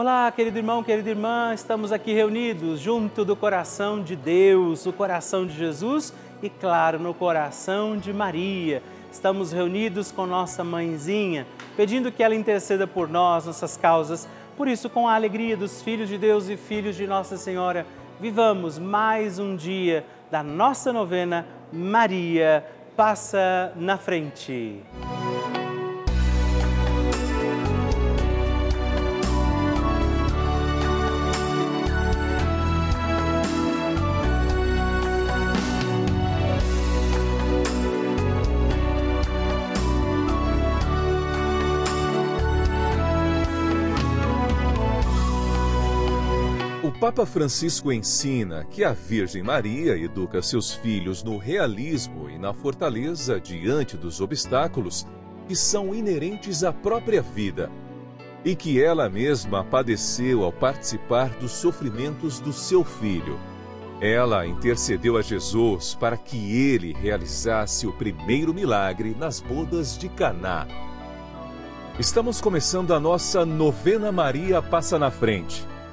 Olá, querido irmão, querida irmã, estamos aqui reunidos junto do coração de Deus, o coração de Jesus e, claro, no coração de Maria. Estamos reunidos com nossa mãezinha, pedindo que ela interceda por nós, nossas causas. Por isso, com a alegria dos filhos de Deus e filhos de Nossa Senhora, vivamos mais um dia da nossa novena Maria Passa na Frente. Papa Francisco ensina que a Virgem Maria educa seus filhos no realismo e na fortaleza diante dos obstáculos que são inerentes à própria vida e que ela mesma padeceu ao participar dos sofrimentos do seu filho. Ela intercedeu a Jesus para que ele realizasse o primeiro milagre nas bodas de Caná. Estamos começando a nossa novena Maria Passa na Frente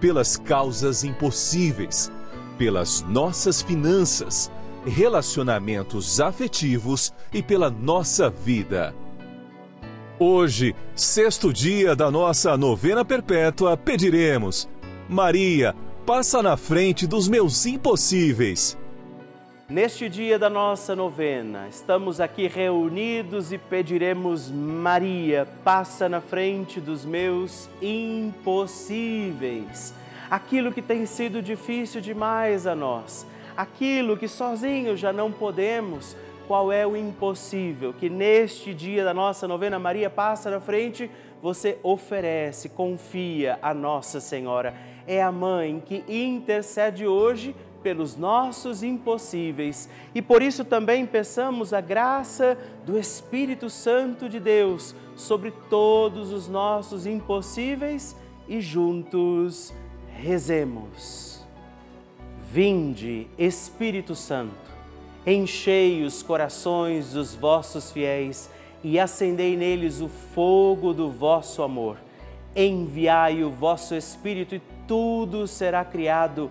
pelas causas impossíveis, pelas nossas finanças, relacionamentos afetivos e pela nossa vida. Hoje, sexto dia da nossa novena perpétua, pediremos: Maria, passa na frente dos meus impossíveis. Neste dia da nossa novena, estamos aqui reunidos e pediremos: Maria, passa na frente dos meus impossíveis. Aquilo que tem sido difícil demais a nós, aquilo que sozinho já não podemos, qual é o impossível que neste dia da nossa novena Maria passa na frente, você oferece, confia a Nossa Senhora. É a mãe que intercede hoje pelos nossos impossíveis e por isso também peçamos a graça do Espírito Santo de Deus sobre todos os nossos impossíveis e juntos rezemos. Vinde, Espírito Santo, enchei os corações dos vossos fiéis e acendei neles o fogo do vosso amor. Enviai o vosso Espírito e tudo será criado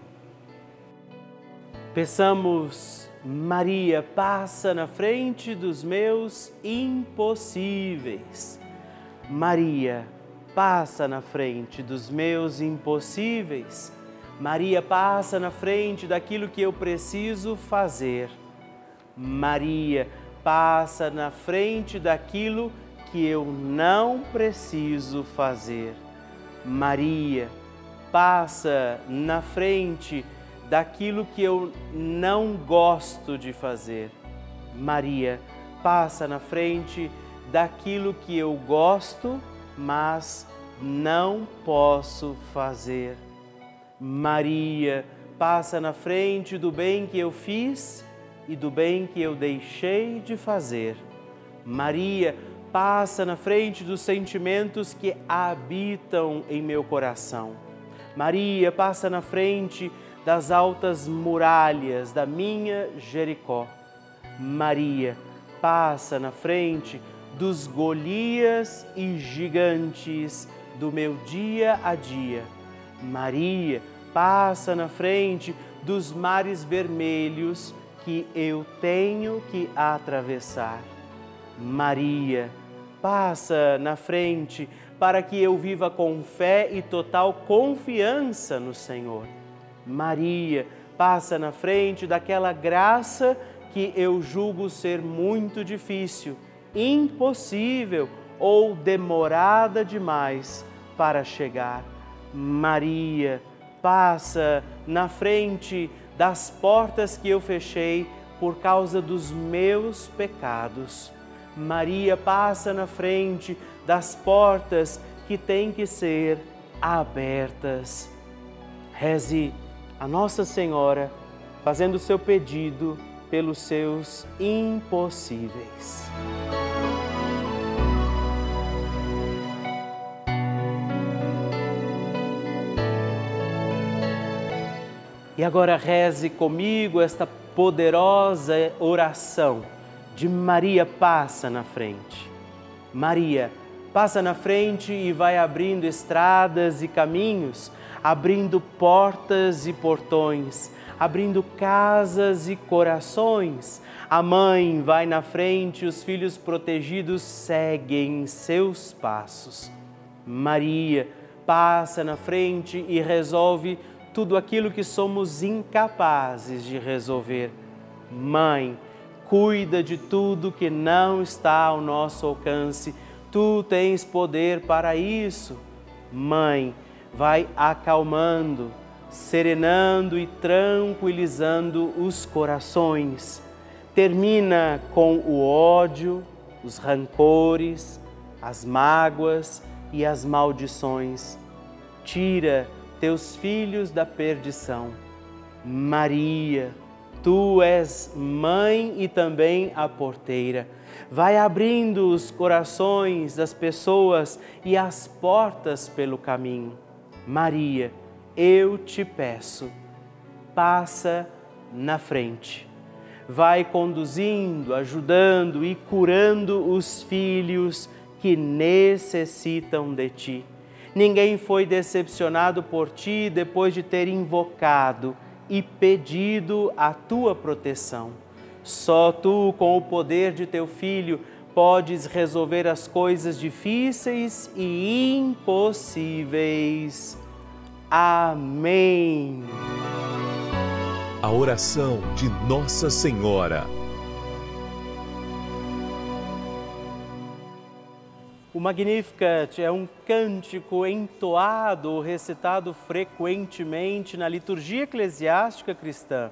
Peçamos, Maria, passa na frente dos meus impossíveis. Maria, passa na frente dos meus impossíveis. Maria, passa na frente daquilo que eu preciso fazer. Maria, passa na frente daquilo que eu não preciso fazer. Maria, passa na frente daquilo que eu não gosto de fazer. Maria passa na frente daquilo que eu gosto, mas não posso fazer. Maria passa na frente do bem que eu fiz e do bem que eu deixei de fazer. Maria passa na frente dos sentimentos que habitam em meu coração. Maria passa na frente das altas muralhas da minha Jericó. Maria passa na frente dos Golias e gigantes do meu dia a dia. Maria passa na frente dos mares vermelhos que eu tenho que atravessar. Maria passa na frente para que eu viva com fé e total confiança no Senhor. Maria, passa na frente daquela graça que eu julgo ser muito difícil, impossível ou demorada demais para chegar. Maria, passa na frente das portas que eu fechei por causa dos meus pecados. Maria passa na frente das portas que têm que ser abertas. Reze a Nossa Senhora fazendo seu pedido pelos seus impossíveis. E agora reze comigo esta poderosa oração de Maria passa na frente. Maria passa na frente e vai abrindo estradas e caminhos, abrindo portas e portões, abrindo casas e corações. A mãe vai na frente, os filhos protegidos seguem seus passos. Maria passa na frente e resolve tudo aquilo que somos incapazes de resolver. Mãe, cuida de tudo que não está ao nosso alcance. Tu tens poder para isso. Mãe, vai acalmando, serenando e tranquilizando os corações. Termina com o ódio, os rancores, as mágoas e as maldições. Tira teus filhos da perdição. Maria, tu és mãe e também a porteira. Vai abrindo os corações das pessoas e as portas pelo caminho. Maria, eu te peço, passa na frente. Vai conduzindo, ajudando e curando os filhos que necessitam de ti. Ninguém foi decepcionado por ti depois de ter invocado e pedido a tua proteção. Só tu, com o poder de teu filho, podes resolver as coisas difíceis e impossíveis. Amém. A oração de Nossa Senhora. O Magnificat é um cântico entoado ou recitado frequentemente na liturgia eclesiástica cristã.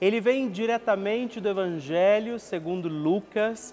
Ele vem diretamente do Evangelho segundo Lucas,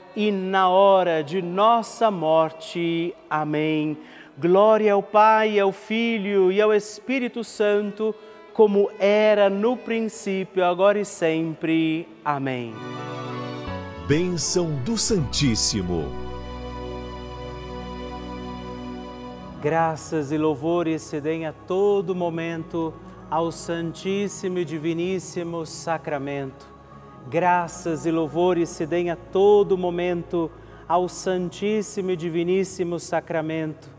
na hora de nossa morte. Amém. Glória ao Pai, ao Filho e ao Espírito Santo como era no princípio, agora e sempre. Amém. Bênção do Santíssimo. Graças e louvores se deem a todo momento ao Santíssimo e Diviníssimo Sacramento. Graças e louvores se deem a todo momento ao Santíssimo e Diviníssimo Sacramento.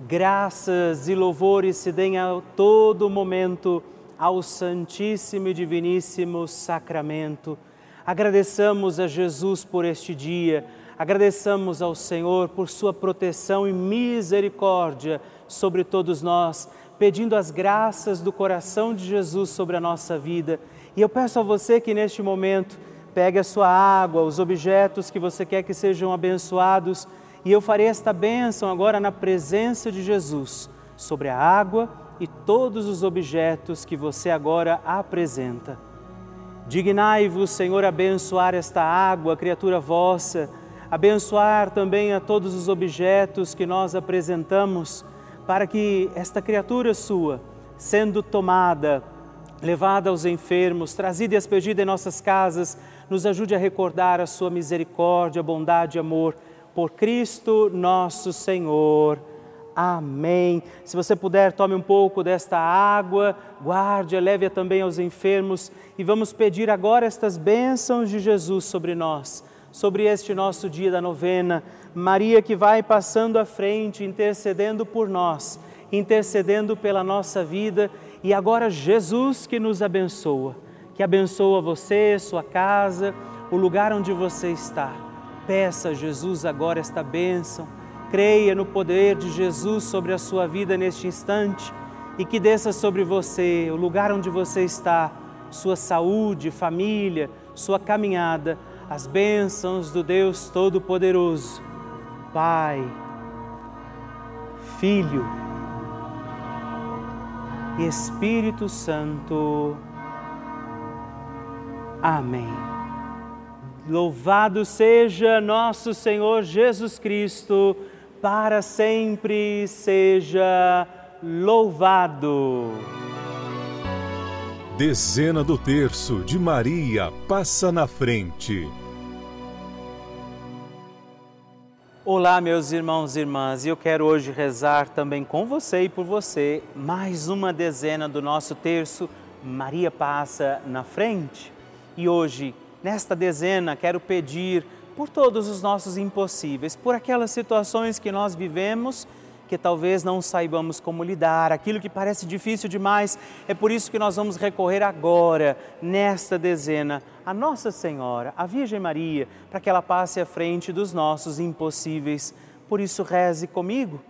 Graças e louvores se deem a todo momento ao Santíssimo e Diviníssimo Sacramento. Agradeçamos a Jesus por este dia, agradeçamos ao Senhor por Sua proteção e misericórdia sobre todos nós, pedindo as graças do coração de Jesus sobre a nossa vida. E eu peço a você que neste momento pegue a sua água, os objetos que você quer que sejam abençoados, e eu farei esta bênção agora na presença de Jesus sobre a água e todos os objetos que você agora apresenta. Dignai-vos, Senhor, abençoar esta água, criatura vossa, abençoar também a todos os objetos que nós apresentamos, para que esta criatura sua, sendo tomada, levada aos enfermos, trazida e aspergida em nossas casas, nos ajude a recordar a sua misericórdia, bondade e amor por Cristo nosso Senhor. Amém. Se você puder, tome um pouco desta água, guarde, leve-a também aos enfermos e vamos pedir agora estas bênçãos de Jesus sobre nós, sobre este nosso dia da novena. Maria que vai passando à frente, intercedendo por nós, intercedendo pela nossa vida e agora Jesus que nos abençoa, que abençoa você, sua casa, o lugar onde você está. Peça a Jesus agora esta bênção creia no poder de Jesus sobre a sua vida neste instante e que desça sobre você, o lugar onde você está, sua saúde, família, sua caminhada, as bênçãos do Deus Todo-Poderoso. Pai, Filho Espírito Santo. Amém. Louvado seja nosso Senhor Jesus Cristo para sempre seja louvado. Dezena do terço de Maria passa na frente. Olá, meus irmãos e irmãs, e eu quero hoje rezar também com você e por você mais uma dezena do nosso terço Maria passa na frente. E hoje, nesta dezena, quero pedir por todos os nossos impossíveis, por aquelas situações que nós vivemos que talvez não saibamos como lidar, aquilo que parece difícil demais. É por isso que nós vamos recorrer agora, nesta dezena, a Nossa Senhora, a Virgem Maria, para que ela passe à frente dos nossos impossíveis. Por isso, reze comigo.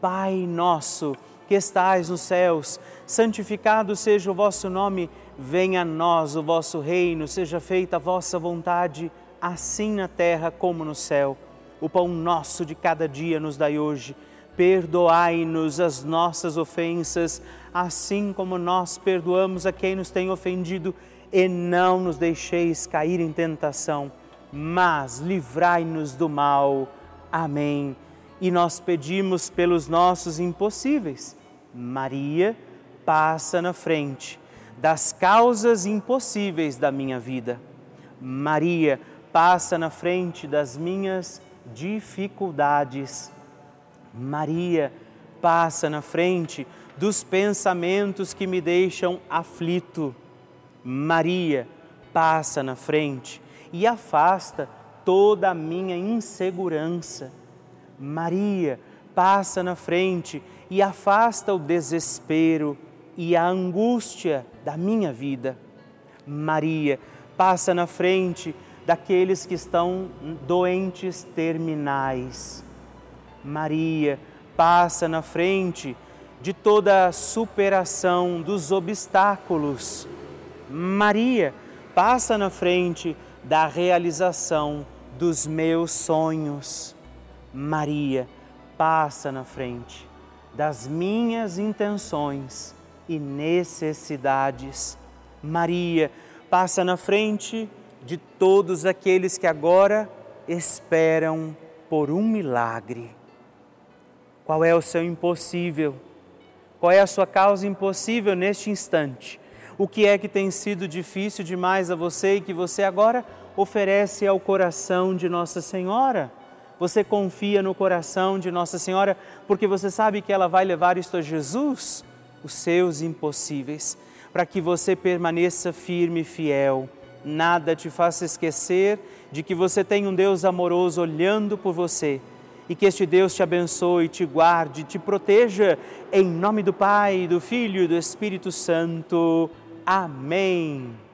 Pai nosso, que estais nos céus, santificado seja o vosso nome, venha a nós o vosso reino, seja feita a vossa vontade assim na terra como no céu. O pão nosso de cada dia nos dai hoje. Perdoai-nos as nossas ofensas, assim como nós perdoamos a quem nos tem ofendido, e não nos deixeis cair em tentação, mas livrai-nos do mal. Amém. E nós pedimos pelos nossos impossíveis. Maria, passa na frente das causas impossíveis da minha vida. Maria, passa na frente das minhas dificuldades. Maria passa na frente dos pensamentos que me deixam aflito. Maria passa na frente e afasta toda a minha insegurança. Maria passa na frente e afasta o desespero e a angústia da minha vida. Maria passa na frente daqueles que estão doentes terminais. Maria passa na frente de toda a superação dos obstáculos. Maria passa na frente da realização dos meus sonhos. Maria, passa na frente das minhas intenções e necessidades. Maria, passa na frente de todos aqueles que agora esperam por um milagre. Qual é o seu impossível? Qual é a sua causa impossível neste instante? O que é que tem sido difícil demais a você e que você agora oferece ao coração de Nossa Senhora? Você confia no coração de Nossa Senhora porque você sabe que ela vai levar isto a Jesus, os seus impossíveis, para que você permaneça firme e fiel. Nada te faça esquecer de que você tem um Deus amoroso olhando por você e que este Deus te abençoe, te guarde, te proteja, em nome do Pai, do Filho e do Espírito Santo. Amém.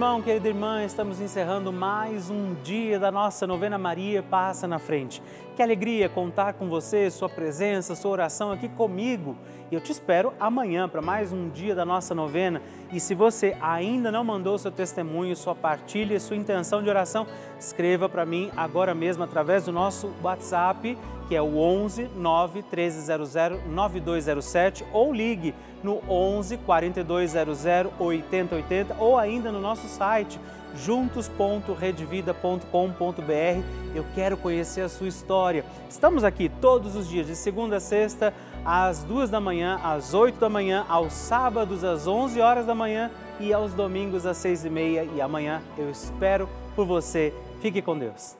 Irmão, querida irmã, estamos encerrando mais um dia da nossa novena Maria Passa na Frente. Que alegria contar com você, sua presença, sua oração aqui comigo. E eu te espero amanhã para mais um dia da nossa novena. E se você ainda não mandou seu testemunho, sua partilha, sua intenção de oração, escreva para mim agora mesmo através do nosso WhatsApp, que é o 11 9 1300 9207 ou ligue no 11 4200 8080 ou ainda no nosso site juntos.redvida.com.br. Eu quero conhecer a sua história. Estamos aqui todos os dias, de segunda a sexta, às duas da manhã, às oito da manhã, aos sábados às onze horas da manhã e aos domingos às seis e meia. E amanhã eu espero por você. Fique com Deus.